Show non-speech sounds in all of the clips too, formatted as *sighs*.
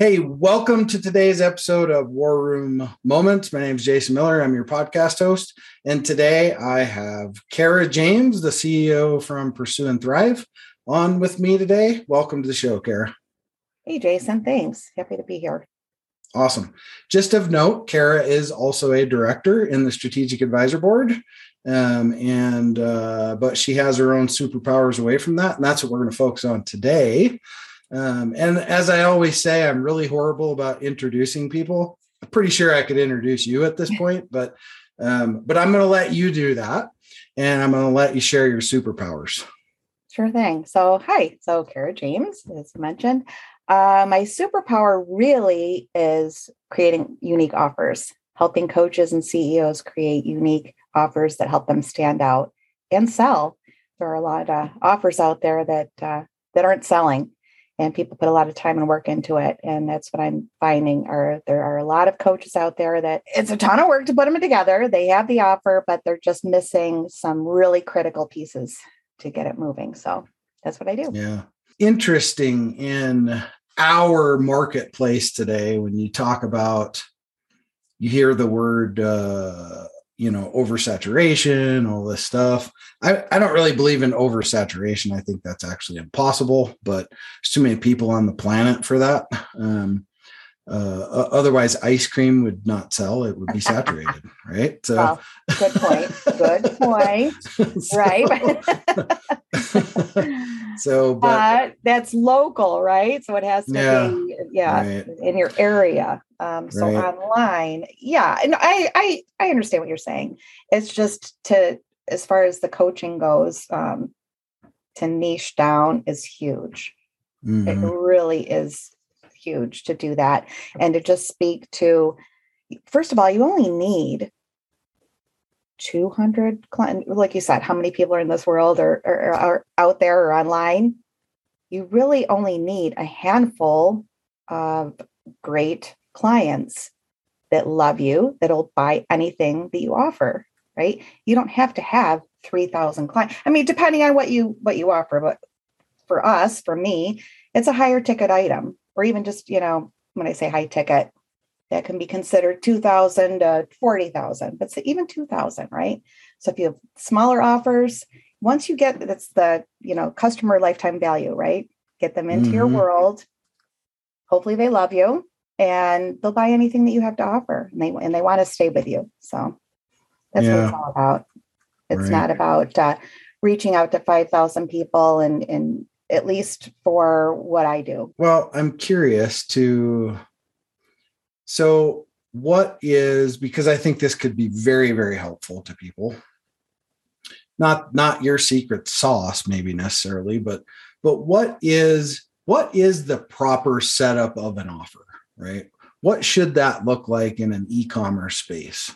Hey, welcome to today's episode of War Room Moments. My name is Jason Miller. I'm your podcast host. And today I have Kara James, the CEO from Pursue and Thrive, on with me today. Welcome to the show, Kara. Hey, Jason. Thanks. Happy to be here. Awesome. Just of note, Kara is also a director in the Strategic Advisor Board. Um, and uh, but she has her own superpowers away from that, and that's what we're going to focus on today. Um, and as I always say, I'm really horrible about introducing people. I'm pretty sure I could introduce you at this *laughs* point, but um, but I'm going to let you do that, and I'm going to let you share your superpowers. Sure thing. So, hi. So, Kara James, as mentioned, uh, my superpower really is creating unique offers, helping coaches and CEOs create unique offers that help them stand out and sell. There are a lot of offers out there that uh, that aren't selling and people put a lot of time and work into it and that's what i'm finding are there are a lot of coaches out there that it's a ton of work to put them together they have the offer but they're just missing some really critical pieces to get it moving so that's what i do. Yeah. Interesting in our marketplace today when you talk about you hear the word uh you know oversaturation all this stuff. I, I don't really believe in oversaturation. I think that's actually impossible but there's too many people on the planet for that. Um, uh, otherwise ice cream would not sell. It would be saturated *laughs* right? So well, good point. Good *laughs* point. So, right *laughs* so but uh, that's local right so it has to yeah, be yeah right. in your area um, so right. online yeah and I, I i understand what you're saying it's just to as far as the coaching goes um, to niche down is huge mm-hmm. it really is huge to do that and to just speak to first of all you only need 200 clients like you said how many people are in this world or, or, are out there or online? You really only need a handful of great clients that love you that'll buy anything that you offer right? You don't have to have 3000 clients i mean depending on what you what you offer but for us for me it's a higher ticket item or even just, you know, when I say high ticket, that can be considered 2000 to 40,000, but even 2000, right? So if you have smaller offers, once you get that's the, you know, customer lifetime value, right? Get them into mm-hmm. your world. Hopefully they love you and they'll buy anything that you have to offer and they and they want to stay with you. So that's yeah. what it's all about. It's right. not about uh, reaching out to 5,000 people and and at least for what I do. Well, I'm curious to. So, what is because I think this could be very, very helpful to people. Not not your secret sauce, maybe necessarily, but but what is what is the proper setup of an offer, right? What should that look like in an e-commerce space?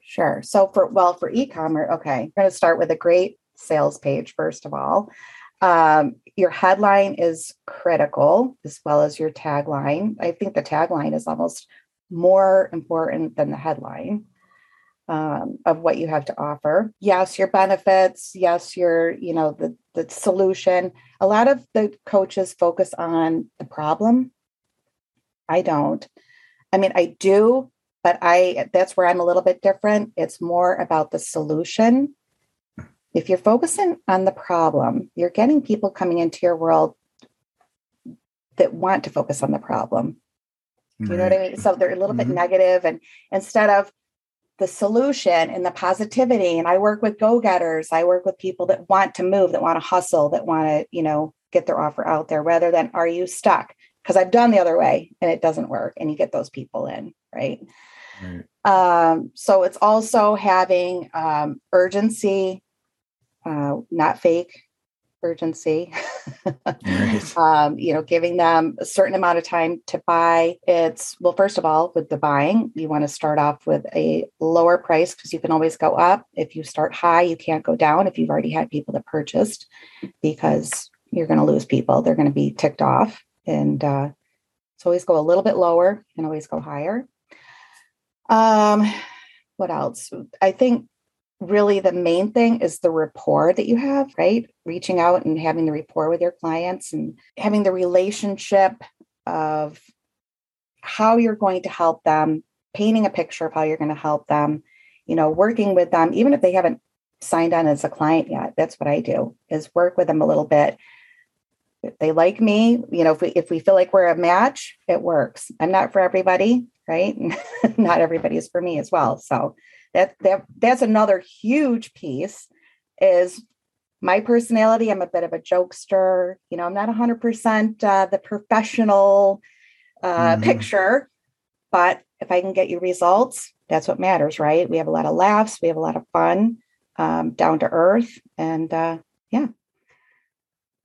Sure. So for well, for e-commerce, okay, I'm going to start with a great sales page first of all. Um, your headline is critical as well as your tagline. I think the tagline is almost more important than the headline um, of what you have to offer. Yes, your benefits. Yes, your you know the the solution. A lot of the coaches focus on the problem. I don't. I mean, I do, but I that's where I'm a little bit different. It's more about the solution if you're focusing on the problem, you're getting people coming into your world that want to focus on the problem. You right. know what I mean? So they're a little mm-hmm. bit negative, and instead of the solution and the positivity, and I work with go-getters, I work with people that want to move, that want to hustle, that want to, you know, get their offer out there rather than are you stuck? Because I've done the other way and it doesn't work, and you get those people in, right? right. Um, so it's also having um, urgency, uh, not fake, urgency. Right. *laughs* um, you know, giving them a certain amount of time to buy. It's well, first of all, with the buying, you want to start off with a lower price because you can always go up. If you start high, you can't go down if you've already had people that purchased because you're going to lose people. They're going to be ticked off. And uh, so always go a little bit lower and always go higher. Um, what else? I think really the main thing is the rapport that you have, right? Reaching out and having the rapport with your clients and having the relationship of how you're going to help them, painting a picture of how you're going to help them, you know, working with them, even if they haven't signed on as a client yet. That's what I do is work with them a little bit. If they like me, you know, if we if we feel like we're a match, it works. I'm not for everybody, right? *laughs* not everybody is for me as well. So that that that's another huge piece is my personality. I'm a bit of a jokester. You know i'm not 100% uh, the professional uh, mm-hmm. picture but if i can get you results that's what matters right? We have a lot of laughs. We have a lot of fun um, down to earth and uh, yeah.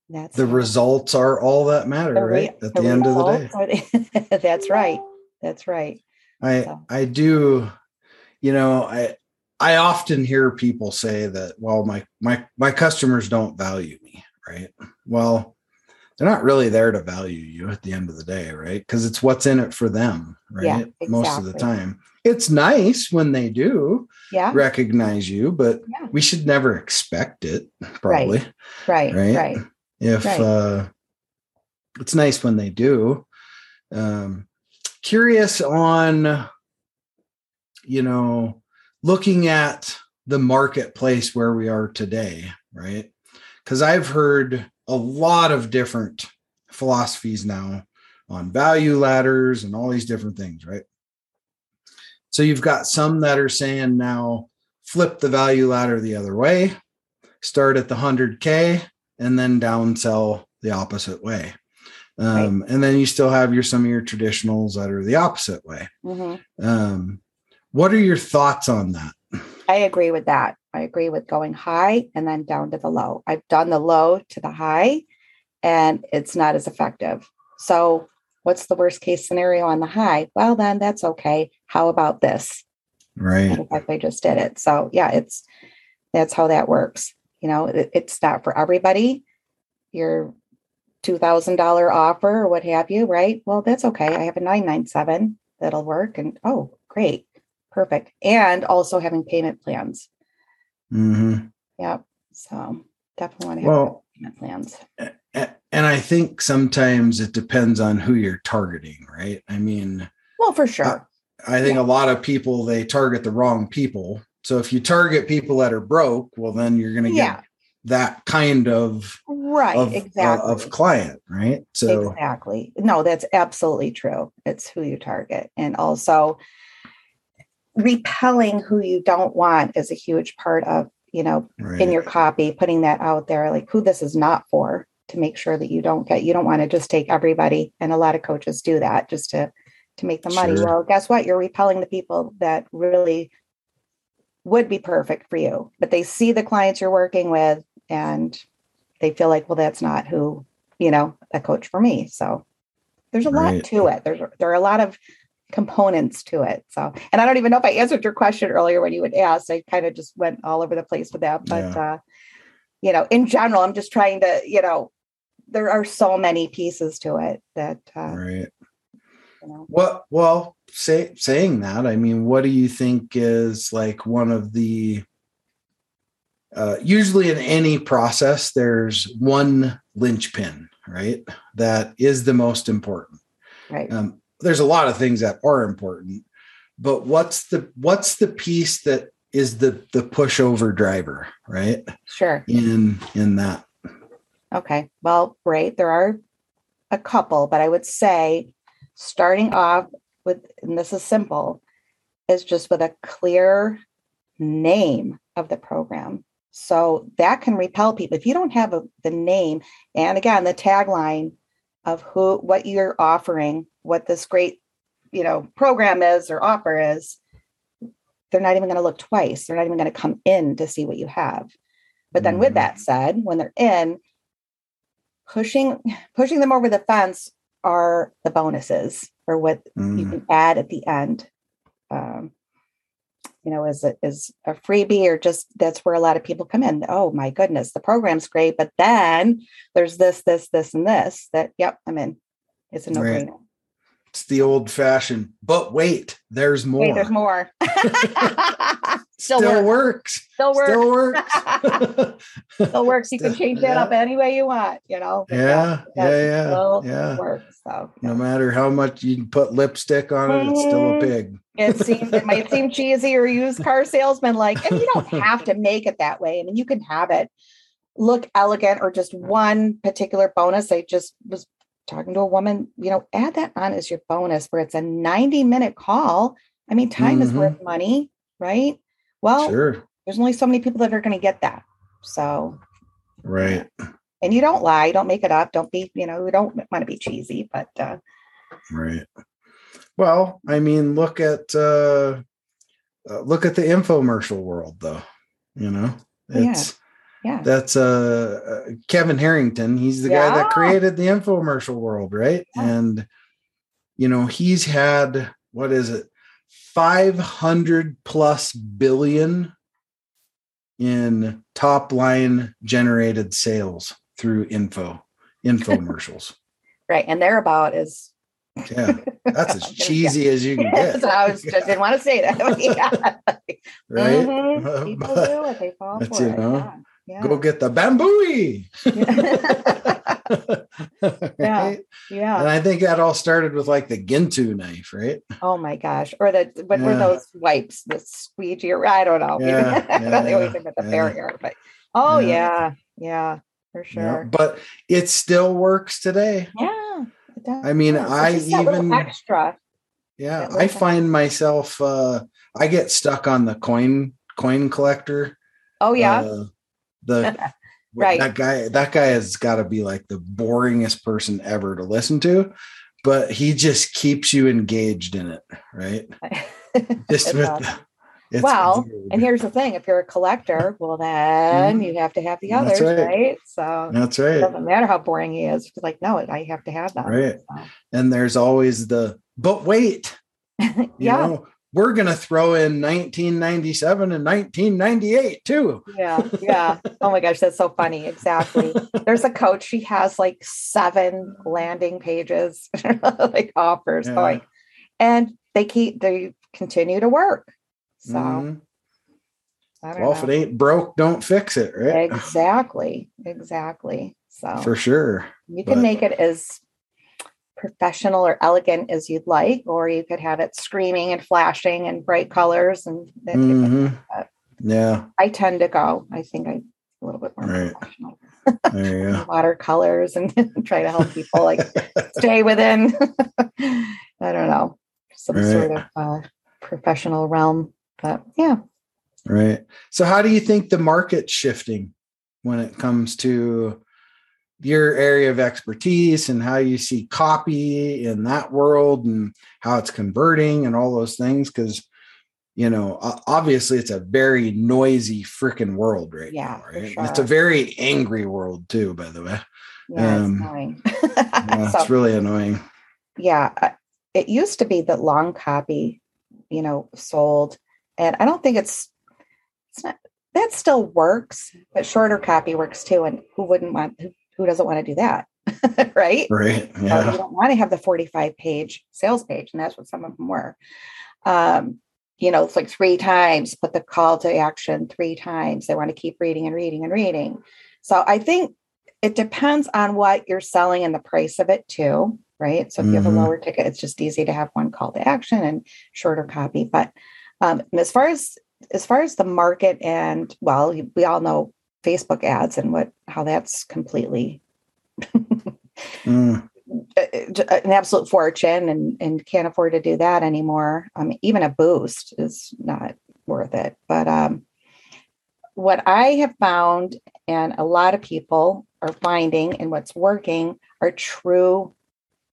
That's the results are all that matter the re- right? At the, the end of the day. *laughs* that's right. That's right. I so. i do you know, I I often hear people say that, well, my my my customers don't value me, right? Well, they're not really there to value you at the end of the day, right? Because it's what's in it for them, right? Yeah, exactly. Most of the time. It's nice when they do yeah. recognize you, but yeah. we should never expect it, probably. Right. Right. Right. right. If right. uh it's nice when they do. Um curious on you know, looking at the marketplace where we are today, right? Because I've heard a lot of different philosophies now on value ladders and all these different things, right? So you've got some that are saying now flip the value ladder the other way, start at the 100K and then downsell the opposite way. Um, right. And then you still have your some of your traditionals that are the opposite way. Mm-hmm. Um, what are your thoughts on that? I agree with that. I agree with going high and then down to the low. I've done the low to the high and it's not as effective. So, what's the worst case scenario on the high? Well, then that's okay. How about this? Right. In fact, I just did it. So, yeah, it's that's how that works. You know, it, it's not for everybody. Your $2,000 offer or what have you, right? Well, that's okay. I have a 997 that'll work. And oh, great perfect. And also having payment plans. Mm-hmm. Yep. So definitely want to have well, payment plans. And I think sometimes it depends on who you're targeting, right? I mean, well, for sure. I, I think yeah. a lot of people they target the wrong people. So if you target people that are broke, well, then you're going to get yeah. that kind of right of, exactly uh, of client, right? So exactly. No, that's absolutely true. It's who you target, and also repelling who you don't want is a huge part of you know right. in your copy putting that out there like who this is not for to make sure that you don't get you don't want to just take everybody and a lot of coaches do that just to to make the money sure. well guess what you're repelling the people that really would be perfect for you but they see the clients you're working with and they feel like well that's not who you know a coach for me so there's a right. lot to it there's there are a lot of components to it. So, and I don't even know if I answered your question earlier when you would ask. I kind of just went all over the place with that. But, yeah. uh, you know, in general, I'm just trying to, you know, there are so many pieces to it that, uh, right. You know. Well, well, say, saying that, I mean, what do you think is like one of the, uh, usually in any process, there's one linchpin, right? That is the most important. Right. Um, there's a lot of things that are important but what's the what's the piece that is the the pushover driver right? Sure. In in that. Okay well great. There are a couple but i would say starting off with and this is simple is just with a clear name of the program. So that can repel people. If you don't have a, the name and again the tagline of who what you're offering what this great you know program is or offer is they're not even going to look twice they're not even going to come in to see what you have but then mm-hmm. with that said when they're in pushing pushing them over the fence are the bonuses or what you Mm, can add at the end. Um, you know, is it is a freebie or just that's where a lot of people come in. Oh my goodness, the program's great, but then there's this, this, this, and this that yep, I'm in. It's a no Right. it's the old fashioned, but wait, there's more. Wait, there's more. *laughs* *laughs* Still, Still works. works. Still works. Still works. *laughs* Still works. You can change that up any way you want, you know. Yeah, yeah, yeah, still yeah. Works. So No matter how much you put lipstick on it, it's still a Mhm. pig. it *laughs* seems it might seem cheesy or used car salesman like and you don't have to make it that way i mean you can have it look elegant or just one particular bonus i just was talking to a woman you know add that on as your bonus where it's a 90 minute call i mean time is Mhm. worth money right well Sure. there's only so many people that are going to get that so Right. and you don't lie don't make it up don't be you know we don't want to be cheesy but uh Right. Well, I mean, look at uh, uh look at the infomercial world though. You know, it's yeah that's uh, uh Kevin Harrington. He's the guy that created the infomercial world, right? Yeah. And you know, he's had what is it? 500 plus billion in top line generated sales through info infomercials. *laughs* right and thereabout is Yeah, that's as *laughs* cheesy as you can get, so I was just didn't want to say that. *laughs* yeah. right? Mhm. People But do it. They fall for you it. know, yeah. Go get the bambooey. *laughs* Yeah. right? yeah. And I think that all started with like the Ginsu knife, right? Oh my gosh. Or the what were those wipes? The squeegee or I don't know. *laughs* Yeah, they always yeah, think about the yeah. barrier, but oh Yeah. yeah. Yeah. For sure. But it still works today. Yeah. I mean, It's I just that little even- extra. Yeah, I find myself uh I get stuck on the coin coin collector. Oh yeah. Uh, the *laughs* Right. that guy that guy has got to be like the boringest person ever to listen to, but he just keeps you engaged in it, right? *laughs* Just with awesome. the, it's Well, weird. and here's the thing: if you're a collector, well, then Mhm. you have to have the others, right. right? So that's right it doesn't matter how boring he is. It's like, no, I have to have that Right. So, And there's always the but wait, *laughs* you yeah, know, we're gonna throw in 1997 and 1998 too. yeah, yeah. Oh my gosh, that's so funny. Exactly. *laughs* There's a coach. She has like seven landing pages, *laughs* like offers Yeah. going, and they keep they continue to work. So Mhm. Don't Well, if it ain't broke, don't fix it, right? *laughs* exactly, exactly. So For sure. You can But- make it as professional or elegant as you'd like, or you could have it screaming and flashing and bright colors. And Mhm. Yeah, I tend to go. I think I'm a little bit more Right. professional. there you. *laughs* Watercolors and *laughs* try to help people like *laughs* stay within. I don't know some Right. sort of uh, professional realm, but yeah. Right. So, how do you think the market's shifting when it comes to your area of expertise and how you see copy in that world and how it's converting and all those things? Because, you know, obviously it's a very noisy freaking world right Yeah, now, right? sure. It's a very angry world, too, by the way. Yeah, Um, it's annoying. *laughs* Yeah, So- it's really annoying. yeah uh, it used to be that long copy you know sold and i don't think it's it's not that still works but shorter copy works too and who wouldn't want who, who doesn't want to do that *laughs* right Right. Yeah. you don't want to have the 45 page sales page and that's what some of them were um you know it's like three times put the call to action three times they want to keep reading and reading and reading so i think it depends on what you're selling and the price of it too right so if you have a Mhm. lower ticket it's just easy to have one call to action and shorter copy but um, as far as as far as the market and well we all know facebook ads and what how that's completely Mm, an absolute fortune and and can't afford to do that anymore. Um, even a boost is not worth it. But um, what I have found, and a lot of people are finding, and what's working, are true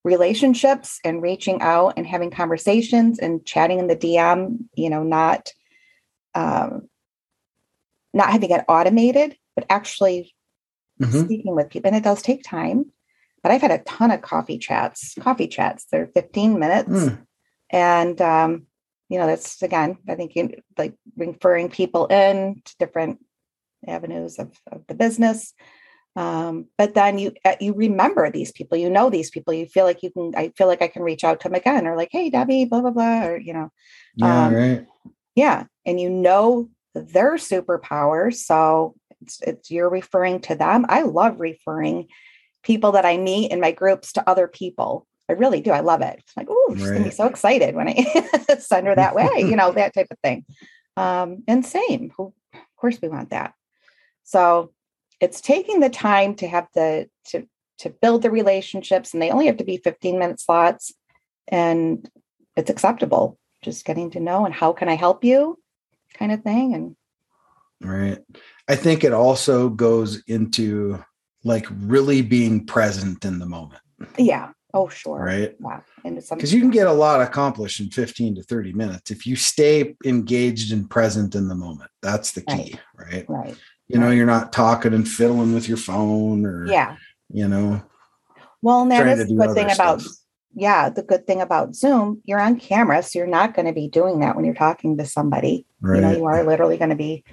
relationships and reaching out and having conversations and chatting in the DM. You know, not um, not having it automated, but actually Mhm. speaking with people, and it does take time. But I've had a ton of coffee chats. Coffee chats. They're 15 minutes, Mm. and um, you know that's again, I think you like referring people in to different avenues of, of the business. Um, but then you uh, you remember these people, you know these people, you feel like you can. I feel like I can reach out to them again, or like, hey, Debbie, blah blah blah, or you know, Yeah, Um, right. yeah, and you know their superpowers, so it's, it's you're referring to them. I love referring people that I meet in my groups to other people. I really do. I love it. It's like, oh, she's gonna be so excited when I *laughs* send her that way, you know, that type of thing. Um, and same, of course, we want that. So it's taking the time to have the to to build the relationships, and they only have to be 15 minute slots, and it's acceptable. Just getting to know and how can I help you, kind of thing. And Right. I think it also goes into like really being present in the moment, yeah, oh sure, right? yeah, and Because you can get a lot accomplished in 15 to 30 minutes if you stay engaged and present in the moment. That's the key, right? right, You know, you're not talking and fiddling with your phone or, yeah. you know, Well, and that is the good thing about stuff. Yeah, the good thing about Zoom, you're on camera, so you're not going to be doing that when you're talking to somebody. right? You know, you are literally going to be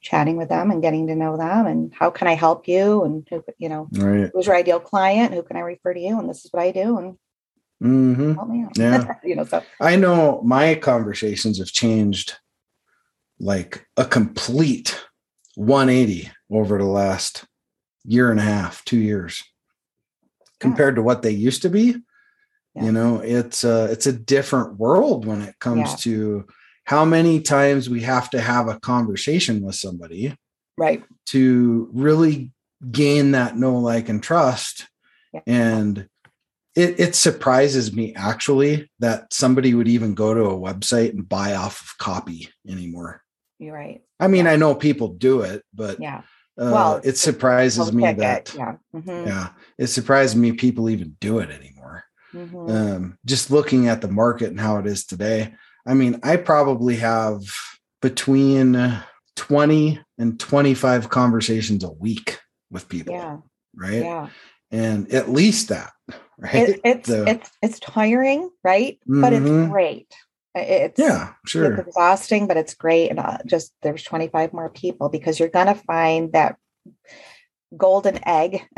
chatting with them and getting to know them and how can I help you and who, you know, right. who's your ideal client? Who can I refer to you? And this is what I do and hmm help me out. Yeah. *laughs* you know, so I know my conversations have changed like a complete 180 over the last year and a half, two years compared to what they used to be. Yeah. You know, it's a, it's a different world when it comes Yeah. to how many times we have to have a conversation with somebody right. to really gain that know, like, and trust. Yeah. And it, it surprises me actually that somebody would even go to a website and buy off of copy anymore. You're right. I mean. I know people do it, but Yeah. uh, Well, it surprises me that, it. Yeah. Mhm, yeah, it surprises me people even do it anymore. Mhm. Um, just looking at the market and how it is today. I mean, I probably have between 20 and 25 conversations a week with people, yeah. right? Yeah. And at least that, *laughs* right? It, it's it's it's tiring, right? But it's Mhm. great. It's yeah, It's sure. exhausting, but it's great. And uh, just there's 25 more people because you're going to find that golden egg *laughs*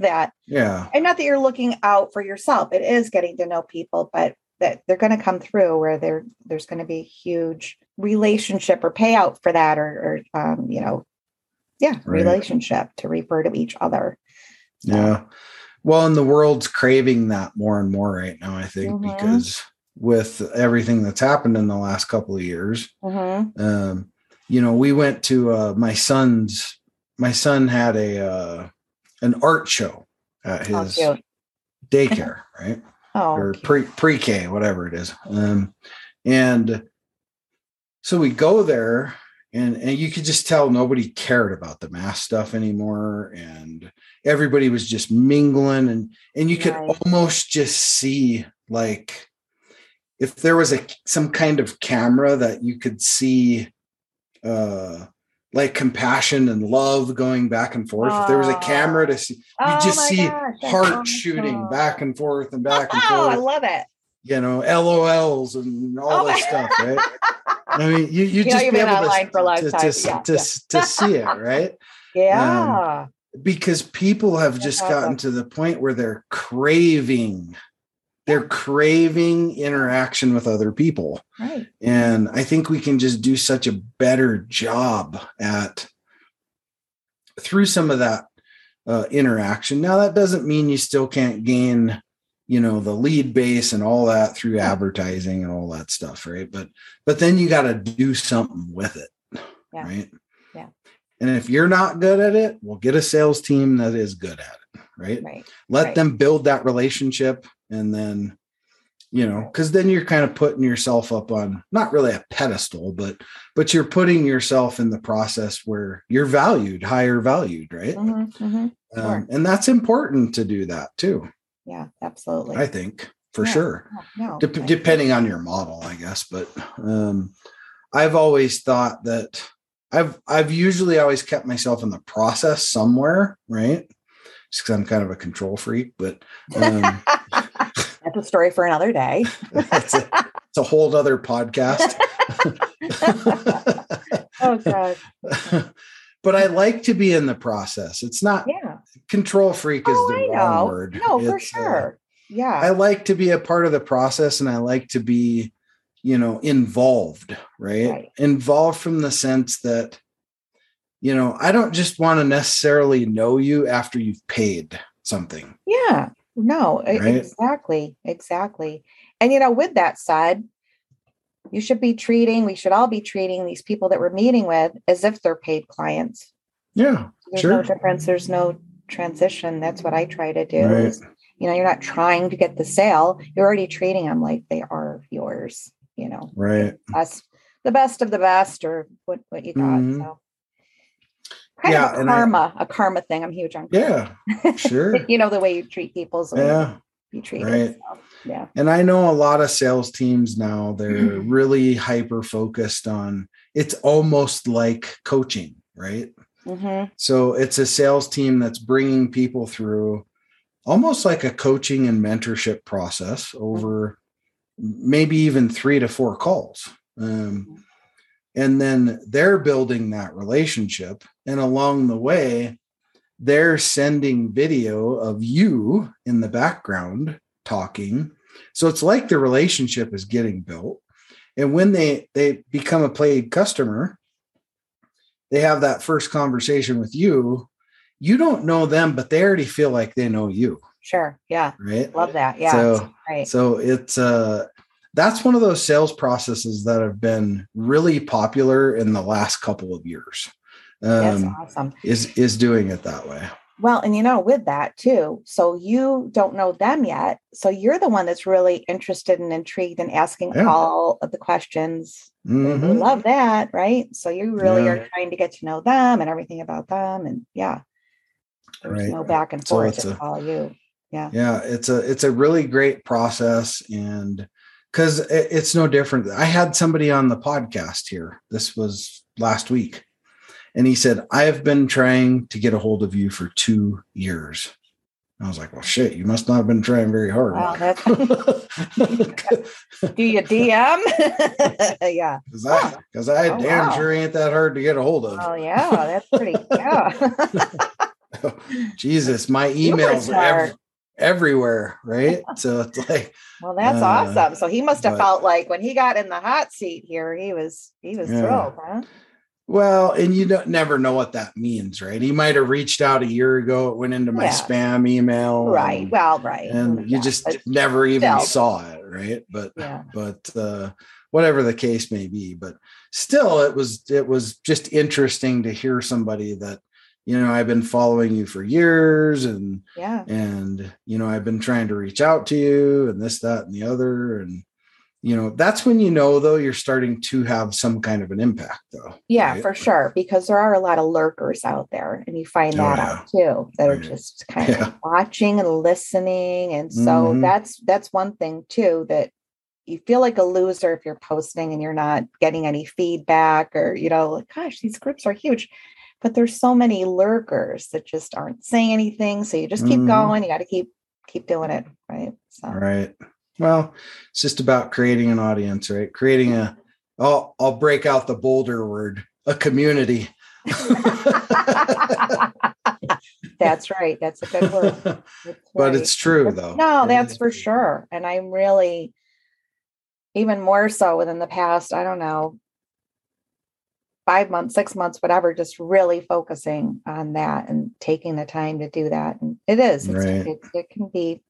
that, Yeah, and not that you're looking out for yourself, it is getting to know people, but that they're going to come through where there there's going to be huge relationship or payout for that or, or um, you know, yeah, Right. relationship to refer to each other. So, yeah. Well, and the world's craving that more and more right now, I think, Mhm. because with everything that's happened in the last couple of years, mhm. um, you know, we went to uh, my son's. My son had a uh, an art show at Oh, his cute. daycare, *laughs* right? Oh, or pre pre K, whatever it is. Um, and so we go there, and and you could just tell nobody cared about the mask stuff anymore, and everybody was just mingling, and and you could Right. almost just see like if there was a some kind of camera that you could see uh like compassion and love going back and forth if there was a camera to see you Oh just see gosh, heart shooting back and forth and back and forth. Oh, I love it. you know lols and all Oh this stuff *laughs* right i mean you, you, You just be able to, for a long to, time. to, Yeah, to, yeah. to see it *laughs* right um, Yeah. because people have That's just awesome. gotten to the point where they're craving they're craving interaction with other people right. and i think we can just do such a better job at through some of that uh, interaction now that doesn't mean you still can't gain you know the lead base and all that through Yeah. advertising and all that stuff right but but then you got to do something with it Yeah. right Yeah. and if you're not good at it we'll get a sales team that is good at it right Right. let Right. them build that relationship and then you know because then you're kind of putting yourself up on not really a pedestal but but you're putting yourself in the process where you're valued higher valued right Mhm, mhm. Sure. um, and that's important to do that too Yeah, absolutely. i think for Yeah. sure No, I- depending on your model i guess but um i've always thought that I've I've usually always kept myself in the process somewhere, right? Just because I'm kind of a control freak, but *laughs* um, that's a story for another day. *laughs* it's, a, it's a whole other podcast. *laughs* oh god. but I like to be in the process. It's not Yeah. control freak is Oh, the I wrong know. word. No, for It's, uh, sure. yeah. I like to be a part of the process and I like to be, you know, involved, right? Right. Involved from the sense that, you know, I don't just want to necessarily know you after you've paid something. Yeah, no, Right? exactly, exactly. And you know, with that said, you should be treating, we should all be treating these people that we're meeting with as if they're paid clients. Yeah. There's Sure. no difference, there's no transition. That's what I try to do. Right. is, you know, you're not trying to get the sale, you're already treating them like they are yours, you know. Right. Us the best of the best or what, what you got. Mhm. So kind Yeah, of a karma, a karma thing. I'm huge on karma. Yeah. Sure. *laughs* you know the way you treat people, so yeah. you be treated. Right. so, yeah. And I know a lot of sales teams now, they're really hyper focused on it's almost like coaching, right? hmm So it's a sales team that's bringing people through almost like a coaching and mentorship process over maybe even three to four calls. Um, and then they're building that relationship. And along the way, they're sending video of you in the background talking. So it's like the relationship is getting built. And when they they become a paid customer, they have that first conversation with you. You don't know them, but they already feel like they know you, Sure. Yeah. right? Love that. Yeah. So- right. So it's uh that's one of those sales processes that have been really popular in the last couple of years. That's Um, awesome. is is doing it that way. Well, and you know, with that too, so you don't know them yet. So you're the one that's really interested and intrigued and asking Yeah. all of the questions. Mhm. love that, right? So you really Yeah. are trying to get to know them and everything about them. And yeah, there's Right. no back and So forth. it's It's a- all you. Yeah, it's a it's a really great process and because it's no different. I had somebody on the podcast here. This was last week, and he said, "I've been trying to get a hold of you for two years." I was like, "Well, shit, you must not have been trying very hard." Wow, that's *laughs* do you DM? *laughs* yeah. Because I, because I Oh, damn wow. sure ain't that hard to get a hold of. Oh yeah, that's pretty. Yeah. *laughs* Jesus, my emails are ev- smart. Everywhere, right? *laughs* So it's like, Well, that's Uh, awesome. So he must have but- felt like when he got in the hot seat here, he was he was Yeah. thrilled, huh? well, and you don't never know what that means, right? He might have reached out a year ago, it went into my Yeah. spam email, Right. and, Well, right. and you Yeah, just never even still. saw it, right? But yeah. but uh, whatever the case may be, but still, it was it was just interesting to hear somebody that you know I've been following you for years and Yeah. and you know i've been trying to reach out to you and this that and the other and you know that's when you know though you're starting to have some kind of an impact though Yeah, right? for sure. Because there are a lot of lurkers out there, and you find Oh, that out too, that are just kind of watching and listening. And so Mhm. that's that's one thing too that you feel like a loser if you're posting and you're not getting any feedback or you know, like, gosh, these groups are huge. But there's so many lurkers that just aren't saying anything. So you just keep Mhm. going. You got to keep keep doing it. Right. So right well it's just about creating an audience right creating a i'll i'll break out the bolder word a community *laughs* that's right. That's a good word. *laughs* That's but right. it's true though No, that's for sure. And I'm really even more so within the past, I don't know, five months, six months, whatever, just really focusing on that and taking the time to do that. And it is, Right. it, it can be,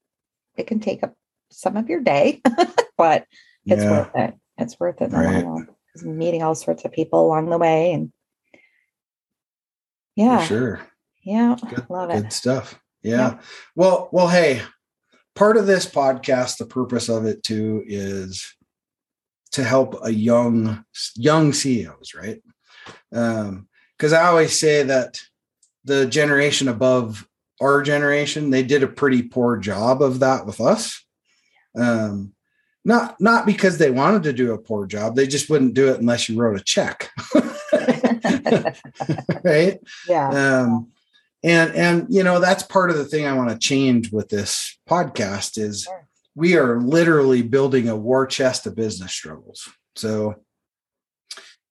it can take up some of your day, *laughs* but it's yeah worth it. It's worth it Right. meeting all sorts of people along the way. And for yeah, sure yeah, good, love it. good stuff yeah well well hey part of this podcast the purpose of it too is to help a young young ceos right um because i always say that the generation above our generation they did a pretty poor job of that with us um not not because they wanted to do a poor job they just wouldn't do it unless you wrote a check *laughs* right? Yeah. Um, and and you know that's part of the thing I want to change with this podcast is Sure. we are literally building a war chest of business struggles. So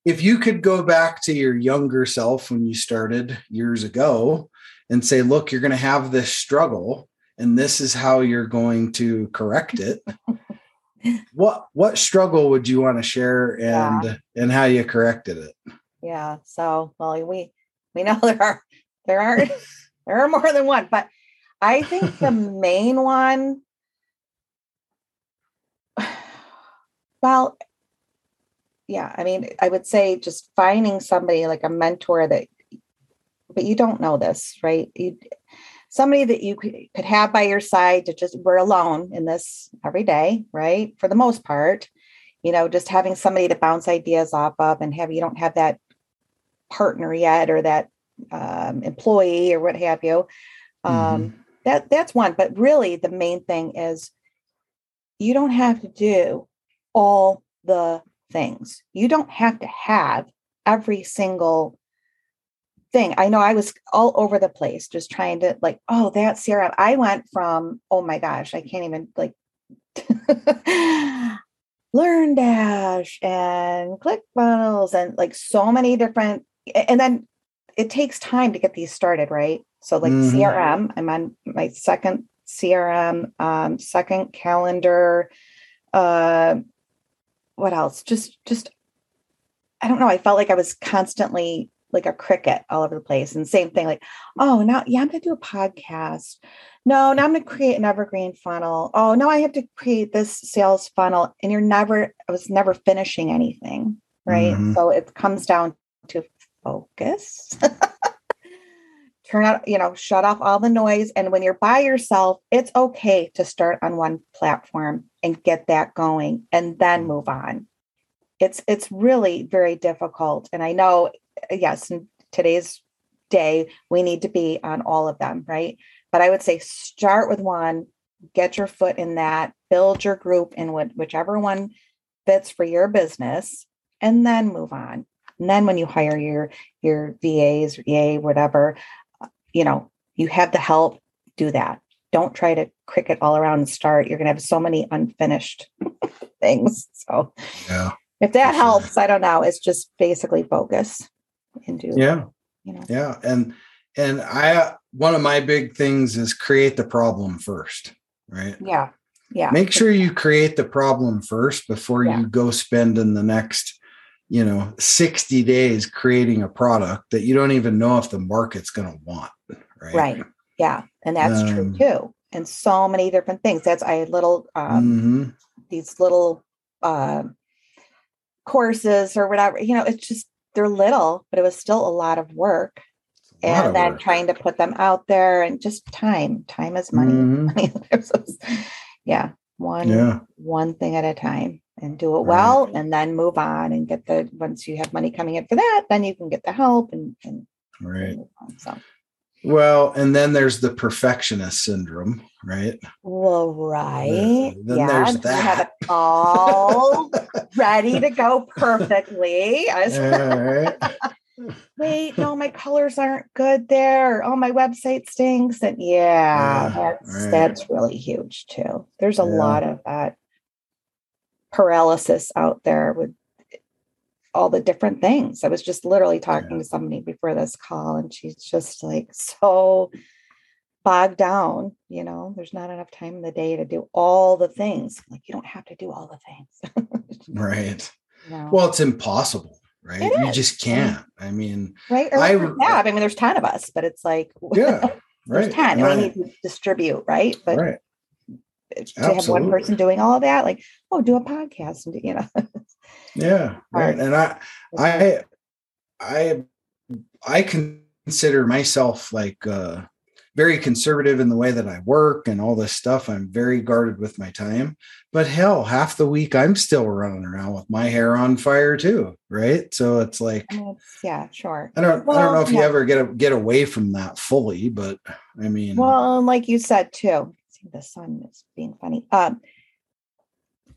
if you could go back to your younger self when you started years ago and say, look, you're going to have this struggle and this is how you're going to correct it. *laughs* what what struggle would you want to share and and how you corrected it? Yeah. So, well, we we know *laughs* there are there are *laughs* there are more than one, but I think the main one. *sighs* Well, yeah, I mean, I would say just finding somebody like a mentor that, but you don't know this, right? You, somebody that you could, could have by your side to just we're alone in this every day, right? For the most part, you know, just having somebody to bounce ideas off of and have you don't have that partner yet or that um, employee or what have you. Um, That that's one, but really the main thing is you don't have to do all the things. You don't have to have every single thing. I know I was all over the place just trying to like, oh, that CRM. I went from, oh my gosh, I can't even like *laughs* LearnDash and click funnels and like so many different and then it takes time to get these started, right? So like Mhm. CRM, I'm on my second CRM, um, second calendar, uh what else? Just just I don't know. I felt like I was constantly like a cricket all over the place. And same thing, like, oh, now, yeah, I'm going to do a podcast. No, now I'm going to create an evergreen funnel. Oh, no, I have to create this sales funnel. And you're never, I was never finishing anything. Right. Mhm. So it comes down to focus. *laughs* Turn out, you know, shut off all the noise. And when you're by yourself, it's okay to start on one platform and get that going and then move on. It's it's really very difficult and i know yes in today's day we need to be on all of them right? But i would say start with one get your foot in that build your group in what, whichever one fits for your business and then move on. And then when you hire your your vas or ea whatever uh, you know you have the help do that don't try to cricket all around and start you're going to have so many unfinished things so Yeah. if that For sure. helps, I don't know. It's just basically focus and do, Yeah. you know. Yeah. And and I one of my big things is create the problem first, right? Yeah. Yeah. Make sure you create the problem first before Yeah. you go spend in the next, you know, 60 days creating a product that you don't even know if the market's going to want, right? Right. Yeah. And that's true Um, too. And so many different things. That's I had little um Mhm. these little uh courses or whatever, you know, it's just they're little, but it was still a lot of work. Lot And of then work. trying to put them out there and just time. Time is money. Mhm. I mean, there's this- yeah, one Yeah. one thing at a time and do it Right. well and then move on and get the once you have money coming in for that then you can get the help and, and, Right. on. so Well, and then there's the perfectionist syndrome, right? well right then yeah there's you have it that. all ready to go perfectly I *laughs* was- All right. wait no my colors aren't good there oh my website stinks and yeah, Yeah, that's right. that's really huge too there's a Yeah. lot of that paralysis out there with all the different things i was just literally talking to somebody before this call and she's just like so bogged down you know there's not enough time in the day to do all the things like you don't have to do all the things Right. *laughs* know? Well, it's impossible, right? It You just can't. I mean, right or I would- i mean there's 10 of us but it's like *laughs* yeah, there's right. 10 and we need to distribute right but right. To have one person doing all of that like oh do a podcast and do- you know Yeah, *laughs* right. And I, I, I, I consider myself like uh, very conservative in the way that I work and all this stuff. I'm very guarded with my time. But hell, half the week I'm still running around with my hair on fire too, right? So it's like it's, yeah sure I don't, I don't know if you ever get a, get away from that fully, but I mean, well like you said too the sun is being funny um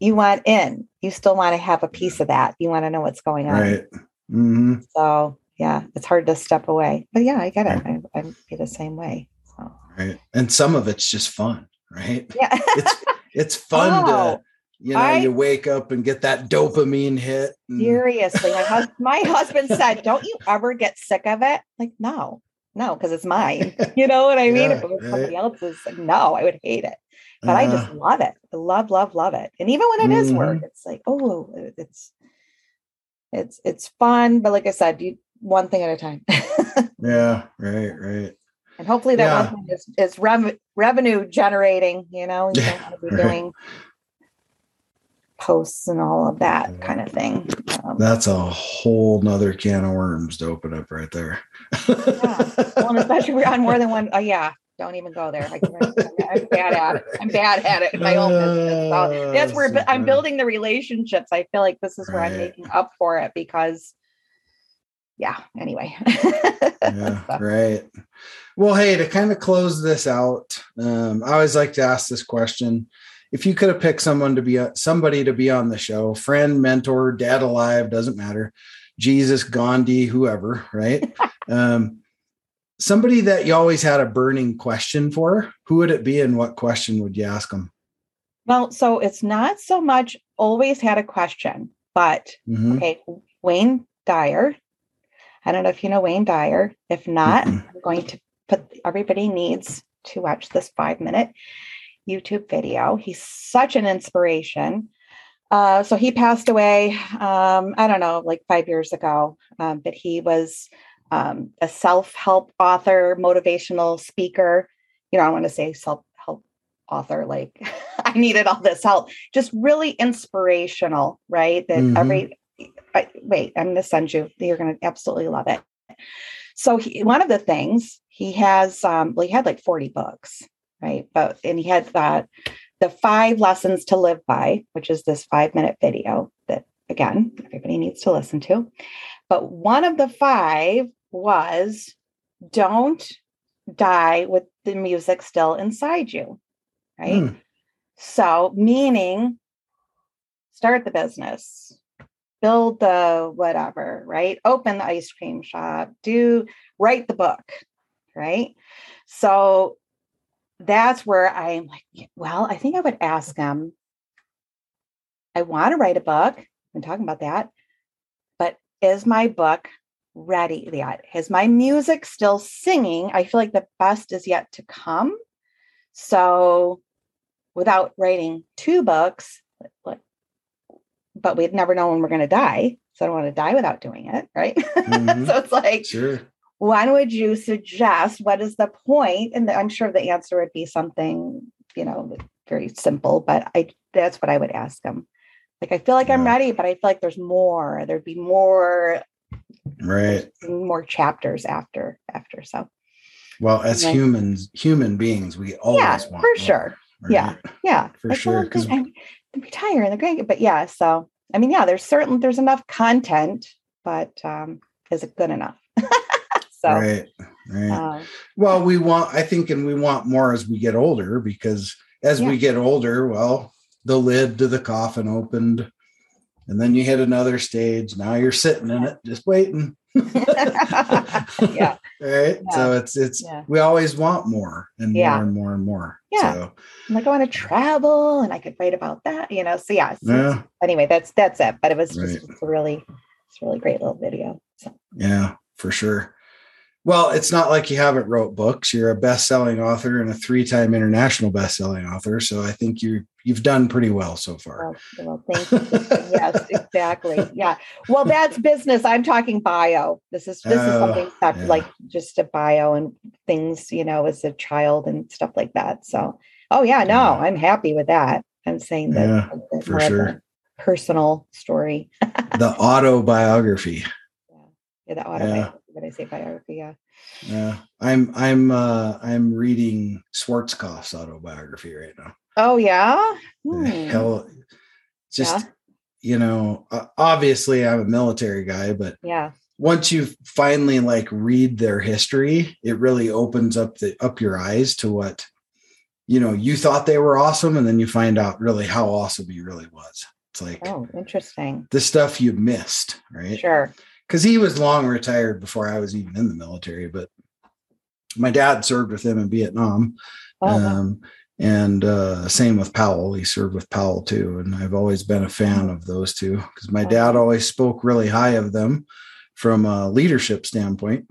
you want in you still want to have a piece of that you want to know what's going on right. hmm so yeah, it's hard to step away. But yeah, I get it. I, I'd be the same way. So. Right. And some of it's just fun, right? *laughs* Yeah. it's it's fun Oh, to you know, I- you wake up and get that dopamine hit. and- Seriously, my, hus- my husband said, "Don't you ever get sick of it?" Like, no, no, because it's mine. *laughs* You know what I mean? Yeah, if it was right. somebody else's, no, I would hate it. But I Uh, just love it. I love, love, love it. And even when it is work, Mm-hmm. it's like, oh, it's it's it's fun. But like I said, you one thing at a time. *laughs* yeah, right, right. and hopefully that Yeah. one thing is, is rev- revenue generating, you know, you don't want to be *laughs* right. doing posts and all of that kind of thing. Um, That's a whole nother can of worms to open up right there. well, especially we're on more than one. Oh yeah, don't even go there. I I'm bad at it. I'm bad at it in my own business. So that's where so I'm building the relationships. I feel like this is where I'm making up for it because, yeah. Anyway. yeah, *laughs* So, right. Well, hey, to kind of close this out, um, I always like to ask this question: If you could have picked someone to be somebody to be on the show, friend, mentor, dad alive, doesn't matter, Jesus, Gandhi, whoever, right? *laughs* um, somebody that you always had a burning question for, who would it be, and what question would you ask them? well, so it's not so much always had a question, but Mhm. okay, Wayne Dyer. I don't know if you know Wayne Dyer. If not. I'm going to put everybody needs to watch this five minute YouTube video. He's such an inspiration. Uh, so he passed away, um, I don't know, like five years ago, um, but he was um, a self help author, motivational speaker. You know, I want to say self help author, like *laughs* I needed all this help, just really inspirational, right? That Mhm. every, I, wait, I'm going to send you, you're going to absolutely love it. So he, one of the things he has, um, well, he had like 40 books, right? But, and he had that, the five lessons to live by, which is this five minute video that again, everybody needs to listen to. But one of the five was don't die with the music still inside you, right? Hmm. So, meaning start the business, build the whatever, right? Open the ice cream shop, do write the book, right? So that's where I'm like, well, I think I would ask him. I want to write a book. I've been talking about that. But is my book ready yet? Is my music still singing? I feel like the best is yet to come. So without writing two books, but- we'd never know when we're going to die. So I don't want to die without doing it. Right. *laughs* Mhm. so it's like, Sure. When would you suggest what is the point and i'm sure the answer would be something you know very simple but i that's what i would ask them like i feel like i'm ready but i feel like there's more there'd be more Right. more chapters after after so Well, as Right. humans, human beings, we always yeah want for more, sure yeah right? yeah For Like, sure, well, 'cause- I'm I'm retire and the great but yeah so i mean yeah there's certain there's enough content but um is it good enough so Right. Right. um, Well, we want, I think, and we want more as we get older because as Yeah. we get older, well, the lid to the coffin opened and then you hit another stage. Now you're sitting in it, just waiting. *laughs* yeah *laughs* Right. So it's, it's, Yeah. we always want more and Yeah. more and more and more. Yeah. So, I'm like, I want to travel and I could write about that, you know. So yeah. so yeah. anyway, that's that's it. But it was just Right. it's really it's a really great little video. So Yeah, for sure. Well, it's not like you haven't wrote books. You're a best-selling author and a three-time international best-selling author. So I think you you've done pretty well so far. well, well thank you. yes, exactly. *laughs* Yeah. Well, that's business. I'm talking bio. This is this is Oh, something that yeah. like just a bio and things, you know, as a child and stuff like that. So oh yeah, no, Yeah. I'm happy with that. I'm saying that Yeah, that for sure. personal story. the *laughs* autobiography. Yeah, the auto Yeah. What I say biography, yeah. Yeah, I'm I'm uh I'm reading Schwarzkopf's autobiography right now. Oh yeah. Hmm. Hell, just Yeah. you know, obviously I'm a military guy, but Yeah. once you finally like read their history, it really opens up the up your eyes to what you know you thought they were awesome, and then you find out really how awesome he really was. It's like Oh, interesting. the stuff you missed, right? Sure. Because he was long retired before I was even in the military. But my dad served with him in Vietnam. Oh, wow. Um, and uh, same with Powell. He served with Powell too. And I've always been a fan of those two because my dad always spoke really high of them from a leadership standpoint.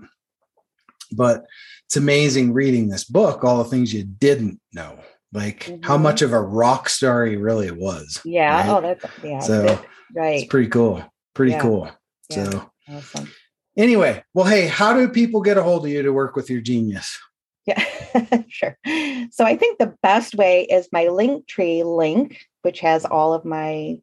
But it's amazing reading this book, all the things you didn't know, like how Mhm. much of a rock star he really was. yeah. right? Oh, that's yeah. So, right. It's pretty cool. Pretty Yeah. cool. Yeah. So Awesome. anyway, well, hey, how do people get a hold of you to work with your genius? Yeah, *laughs* sure. So I think the best way is my link tree link, which has all of my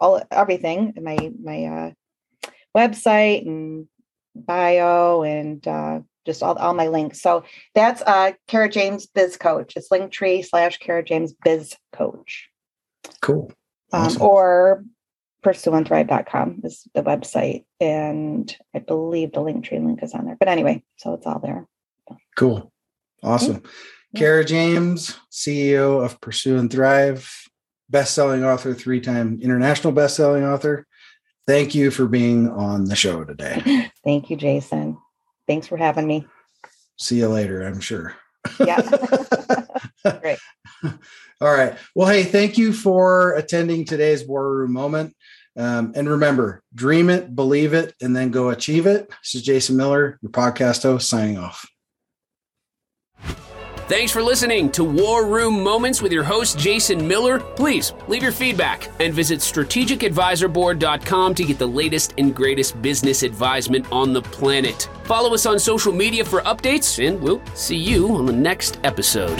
all everything, my my uh, website and bio and uh, just all, all my links. So that's uh Kara James Biz Coach. It's Linktree slash Kara James Biz Coach. Cool. Um, or pursueandthrive.com is the website. And I believe the Linktree link is on there. But anyway, so it's all there. Cool. Awesome. Kara James, CEO of Pursue and Thrive, best-selling author, three-time international best-selling author. Thank you for being on the show today. *laughs* Thank you, Jason. Thanks for having me. See you later, I'm sure. Yeah. *laughs* *laughs* Great. All right. Well, hey, thank you for attending today's War Room Moment. Um, and remember, dream it, believe it, and then go achieve it. This is Jason Miller, your podcast host, signing off. Thanks for listening to War Room Moments with your host, Jason Miller. Please leave your feedback and visit strategicadvisorboard.com to get the latest and greatest business advisement on the planet. Follow us on social media for updates, and we'll see you on the next episode.